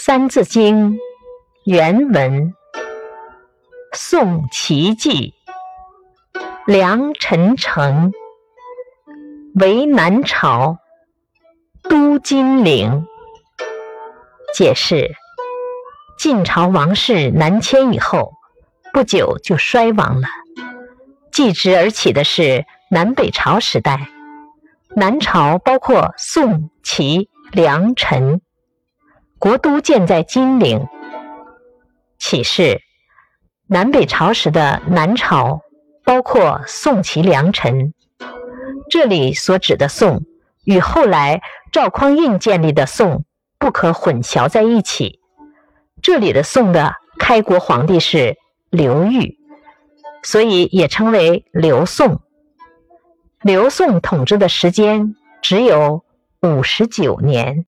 《三字经》原文：宋齐记，梁陈承为南朝，都金陵。解释：晋朝王室南迁以后，不久就衰亡了，继之而起的是南北朝时代。南朝包括宋、齐、梁、陈。国都建在金陵，启示南北朝时的南朝包括宋、齐、梁、陈。这里所指的宋与后来赵匡胤建立的宋不可混淆在一起。这里的宋的开国皇帝是刘裕，所以也称为刘宋。刘宋统治的时间只有五十九年。